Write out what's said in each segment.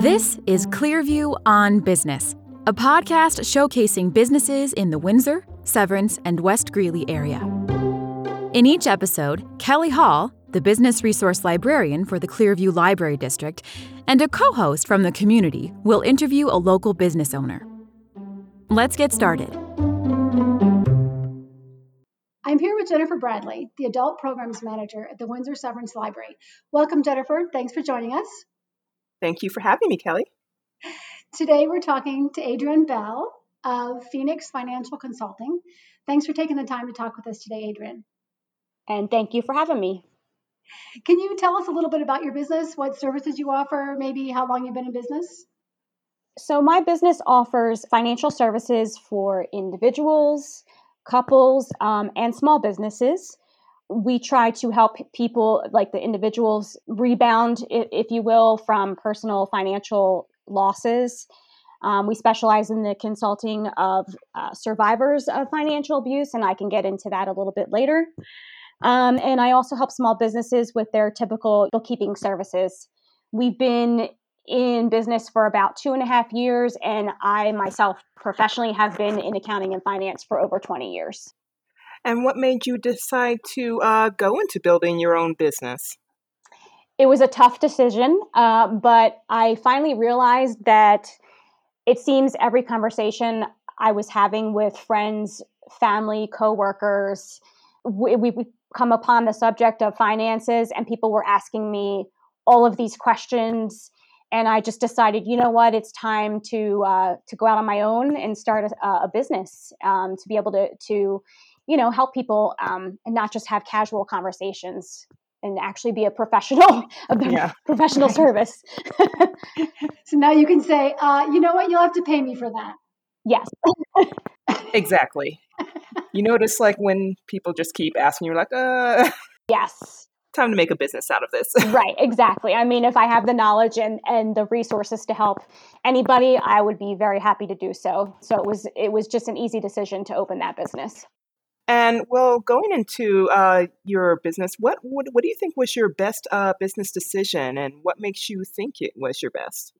This is Clearview on Business, a podcast showcasing businesses in the Windsor, Severance, and West Greeley area. In each episode, Kelly Hall, the business resource librarian for the Clearview Library District, and a co host from the community will interview a local business owner. Let's get started. I'm here with Jennifer Bradley, the Adult Programs Manager at the Windsor Severance Library. Welcome, Jennifer. Thanks for joining us. Thank you for having me, Kelly. Today we're talking to Adrian Bell of Phoenix Financial Consulting. Thanks for taking the time to talk with us today, Adrian. And thank you for having me. Can you tell us a little bit about your business, what services you offer, maybe how long you've been in business? So, my business offers financial services for individuals, couples, um, and small businesses we try to help people like the individuals rebound if, you will from personal financial losses. Um, we specialize in the consulting of uh, survivors of financial abuse and i can get into that a little bit later. Um, and i also help small businesses with their typical bookkeeping services. We've been in business for about two and a half years and i myself professionally have been in accounting and finance for over 20 years and what made you decide to uh, go into building your own business? It was a tough decision, uh, but I finally realized that it seems every conversation I was having with friends, family, coworkers, we, we come upon the subject of finances, and people were asking me all of these questions and I just decided, you know what, it's time to uh, to go out on my own and start a, a business um, to be able to to you know help people um, and not just have casual conversations and actually be a professional of yeah. professional service. So now you can say uh, you know what? You'll have to pay me for that. Yes. Exactly. You notice like when people just keep asking you're like uh. Yes. Time to make a business out of this. Right exactly. I mean if i have the knowledge and and the resources to help anybody i would be very happy to do so. So it was it was just an easy decision to open that business and well, going into uh, your business, what, what, what do you think was your best uh, business decision, and what makes you think it was your best?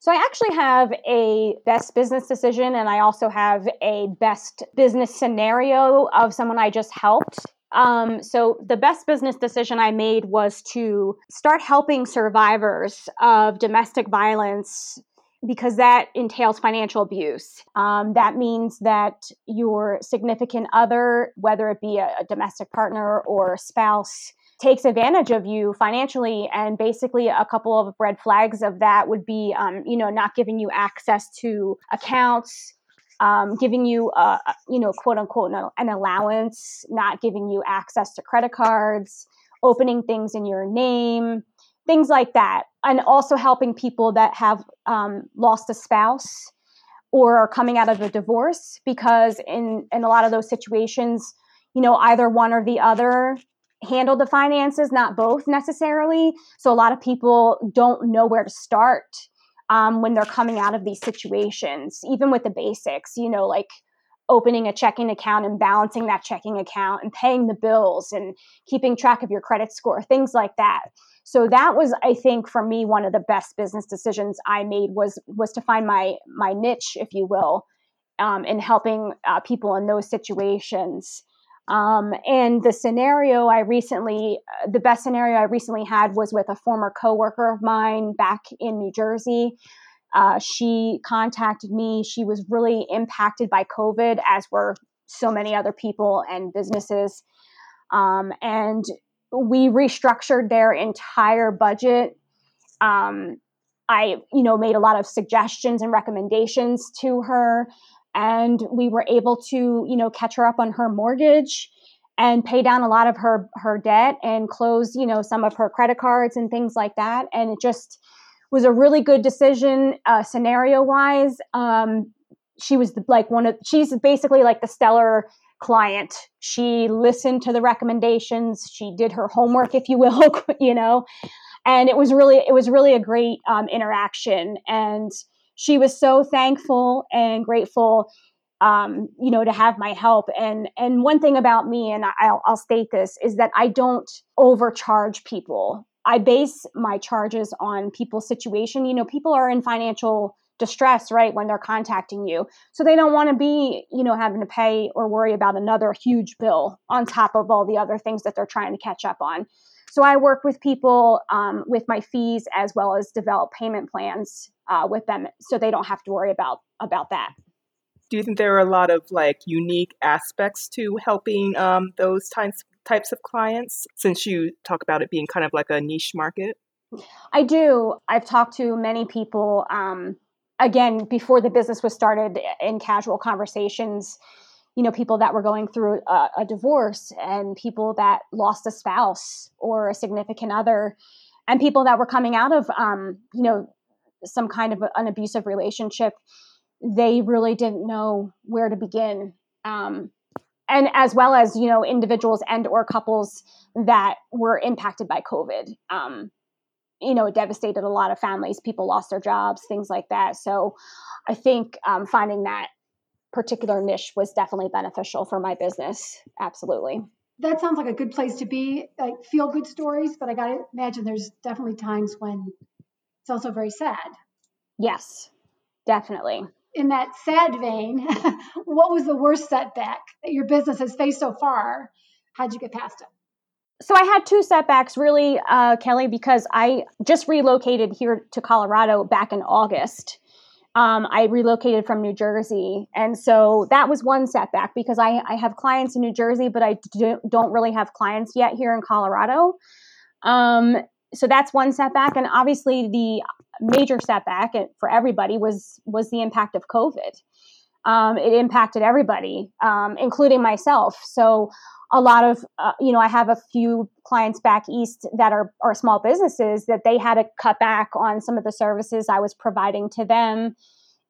So I actually have a best business decision, and I also have a best business scenario of someone I just helped. Um, so the best business decision I made was to start helping survivors of domestic violence because that entails financial abuse. Um, that means that your significant other, whether it be a, a domestic partner or a spouse, takes advantage of you financially and basically a couple of red flags of that would be um, you know not giving you access to accounts um, giving you a you know quote unquote an allowance not giving you access to credit cards opening things in your name things like that and also helping people that have um, lost a spouse or are coming out of a divorce because in in a lot of those situations you know either one or the other handle the finances not both necessarily. So a lot of people don't know where to start um, when they're coming out of these situations even with the basics you know like opening a checking account and balancing that checking account and paying the bills and keeping track of your credit score things like that. So that was i think for me one of the best business decisions i made was was to find my my niche if you will um, in helping uh, people in those situations. Um, and the scenario i recently uh, the best scenario i recently had was with a former coworker of mine back in new jersey uh, she contacted me she was really impacted by covid as were so many other people and businesses um, and we restructured their entire budget. Um, I, you know, made a lot of suggestions and recommendations to her, and we were able to, you know, catch her up on her mortgage and pay down a lot of her her debt and close, you know, some of her credit cards and things like that. And it just was a really good decision, uh, scenario wise. Um, she was like one of she's basically like the stellar client. She listened to the recommendations. She did her homework, if you will, you know, and it was really it was really a great um, interaction. And she was so thankful and grateful, um, you know, to have my help. And and one thing about me, and I'll, I'll state this, is that I don't overcharge people. I base my charges on people's situation. You know, people are in financial distress, right, when they're contacting you. So they don't want to be, you know, having to pay or worry about another huge bill on top of all the other things that they're trying to catch up on. So I work with people um, with my fees as well as develop payment plans uh, with them, so they don't have to worry about about that. Do you think there are a lot of like unique aspects to helping um, those types types of clients? Since you talk about it being kind of like a niche market. I do. I've talked to many people. Um, again, before the business was started, in casual conversations you know people that were going through a, a, divorce and people that lost a spouse or a significant other and people that were coming out of um, you know some kind of an abusive relationship they really didn't know where to begin um, and as well as you know individuals and or couples that were impacted by covid um, you know it devastated a lot of families people lost their jobs things like that so i think um, finding that particular niche was definitely beneficial for my business. Absolutely. That sounds like a good place to be, like feel good stories, but I got to imagine there's definitely times when it's also very sad. Yes, definitely. In that sad vein, what was the worst setback that your business has faced so far? How'd you get past it? So I had two setbacks, really, uh, Kelly, because I just relocated here to Colorado back in August um, I relocated from New Jersey. And so that was one setback because I, I have clients in New Jersey, but I do, not really have clients yet here in Colorado. Um, so that's one setback. And obviously, the major setback for everybody was was the impact of COVID. Um, it impacted everybody, um, including myself. So a lot of uh, you know i have a few clients back east that are, are small businesses that they had to cut back on some of the services i was providing to them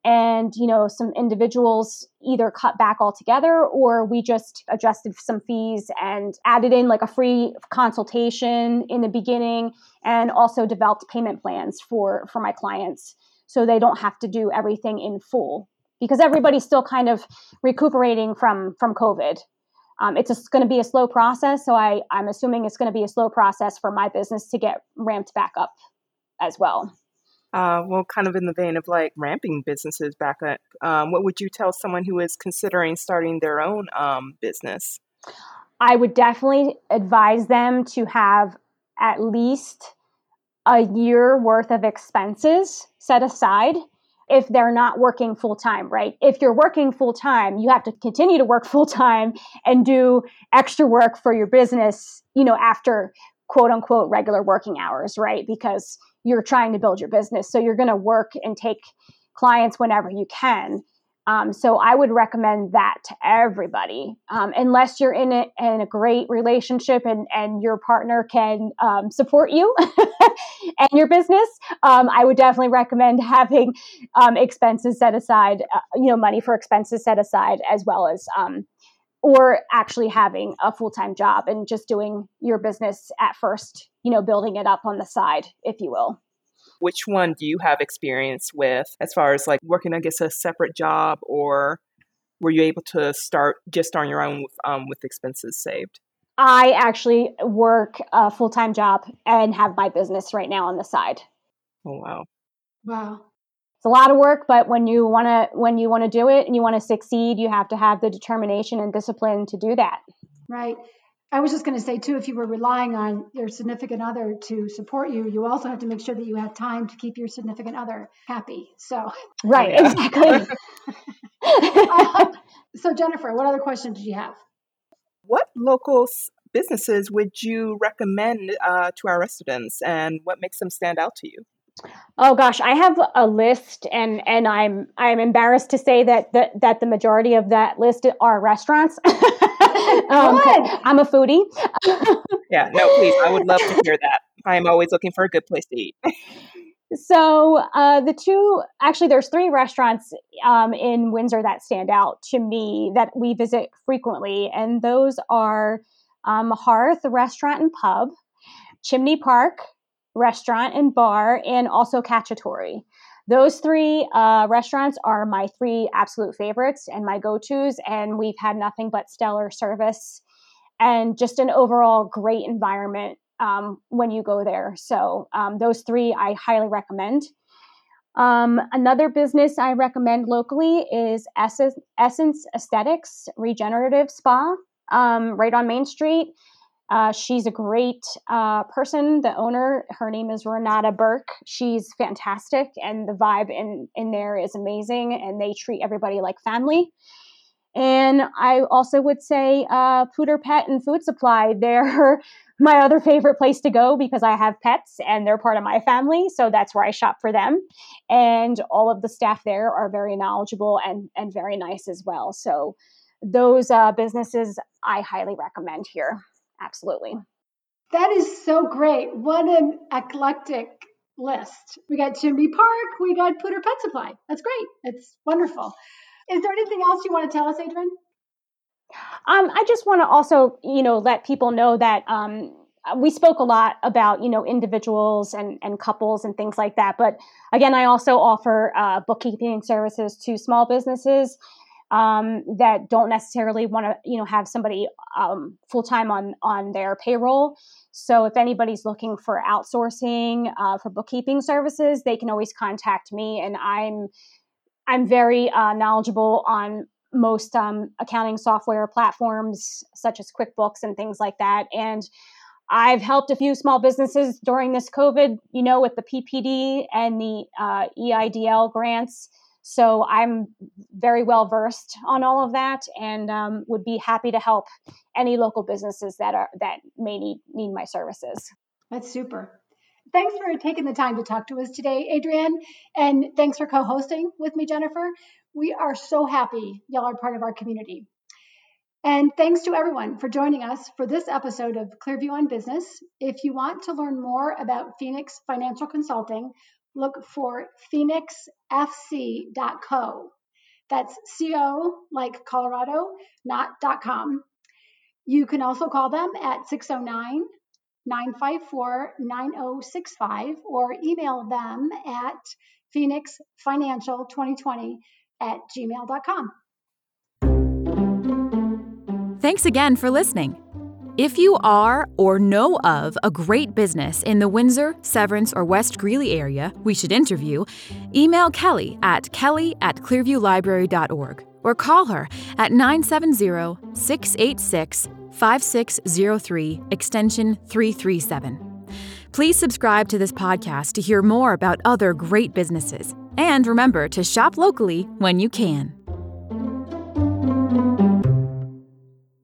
and you know some individuals either cut back altogether or we just adjusted some fees and added in like a free consultation in the beginning and also developed payment plans for for my clients so they don't have to do everything in full because everybody's still kind of recuperating from from covid um, it's going to be a slow process. So I, I'm assuming it's going to be a slow process for my business to get ramped back up as well. Uh, well, kind of in the vein of like ramping businesses back up, um, what would you tell someone who is considering starting their own um, business? I would definitely advise them to have at least a year worth of expenses set aside if they're not working full time, right? If you're working full time, you have to continue to work full time and do extra work for your business, you know, after quote unquote regular working hours, right? Because you're trying to build your business. So you're going to work and take clients whenever you can. Um, so I would recommend that to everybody, um, unless you're in it in a great relationship and and your partner can um, support you and your business. Um, I would definitely recommend having um, expenses set aside, uh, you know, money for expenses set aside, as well as um, or actually having a full time job and just doing your business at first, you know, building it up on the side, if you will. Which one do you have experience with as far as like working, I guess, a separate job or were you able to start just on your own with, um, with expenses saved? I actually work a full time job and have my business right now on the side. Oh wow! Wow, it's a lot of work, but when you want to when you want to do it and you want to succeed, you have to have the determination and discipline to do that. Right. I was just going to say too, if you were relying on your significant other to support you, you also have to make sure that you have time to keep your significant other happy. So right, yeah. exactly. uh, so Jennifer, what other questions did you have? What local businesses would you recommend uh, to our residents, and what makes them stand out to you? Oh gosh, I have a list, and and I'm I'm embarrassed to say that the, that the majority of that list are restaurants. um, I'm a foodie. yeah, no, please. I would love to hear that. I am always looking for a good place to eat. so uh, the two, actually, there's three restaurants um, in Windsor that stand out to me that we visit frequently, and those are um, Hearth Restaurant and Pub, Chimney Park Restaurant and Bar, and also Cacciatore. Those three uh, restaurants are my three absolute favorites and my go tos, and we've had nothing but stellar service and just an overall great environment um, when you go there. So um, those three I highly recommend. Um, another business I recommend locally is Essence, Essence Aesthetics Regenerative Spa, um, right on Main Street. Uh, she's a great uh, person. The owner, her name is Renata Burke. She's fantastic, and the vibe in in there is amazing. And they treat everybody like family. And I also would say uh, Pooter Pet and Food Supply. They're my other favorite place to go because I have pets and they're part of my family. So that's where I shop for them. And all of the staff there are very knowledgeable and, and very nice as well. So those uh, businesses I highly recommend here. Absolutely. That is so great. What an eclectic list. We got Chimney Park, we got Pooter Pet Supply. That's great. It's wonderful. Is there anything else you want to tell us, Adrian? Um, I just want to also, you know, let people know that um, we spoke a lot about, you know, individuals and, and couples and things like that. But again, I also offer uh, bookkeeping services to small businesses um, that don't necessarily want to, you know, have somebody um, full time on on their payroll. So if anybody's looking for outsourcing uh, for bookkeeping services, they can always contact me, and I'm I'm very uh, knowledgeable on most um, accounting software platforms such as QuickBooks and things like that. And I've helped a few small businesses during this COVID, you know, with the PPP and the uh, EIDL grants. So I'm very well versed on all of that, and um, would be happy to help any local businesses that are that may need need my services. That's super. Thanks for taking the time to talk to us today, Adrienne, and thanks for co-hosting with me, Jennifer. We are so happy y'all are part of our community. And thanks to everyone for joining us for this episode of Clearview on Business. If you want to learn more about Phoenix Financial Consulting, look for phoenixfc.co. That's CO like Colorado, not .com. You can also call them at 609 954 9065 or email them at phoenixfinancial2020 at gmail.com. Thanks again for listening. If you are or know of a great business in the Windsor, Severance, or West Greeley area we should interview, email Kelly at kelly at clearviewlibrary.org or call her at 970 686 5603, extension 337. Please subscribe to this podcast to hear more about other great businesses. And remember to shop locally when you can.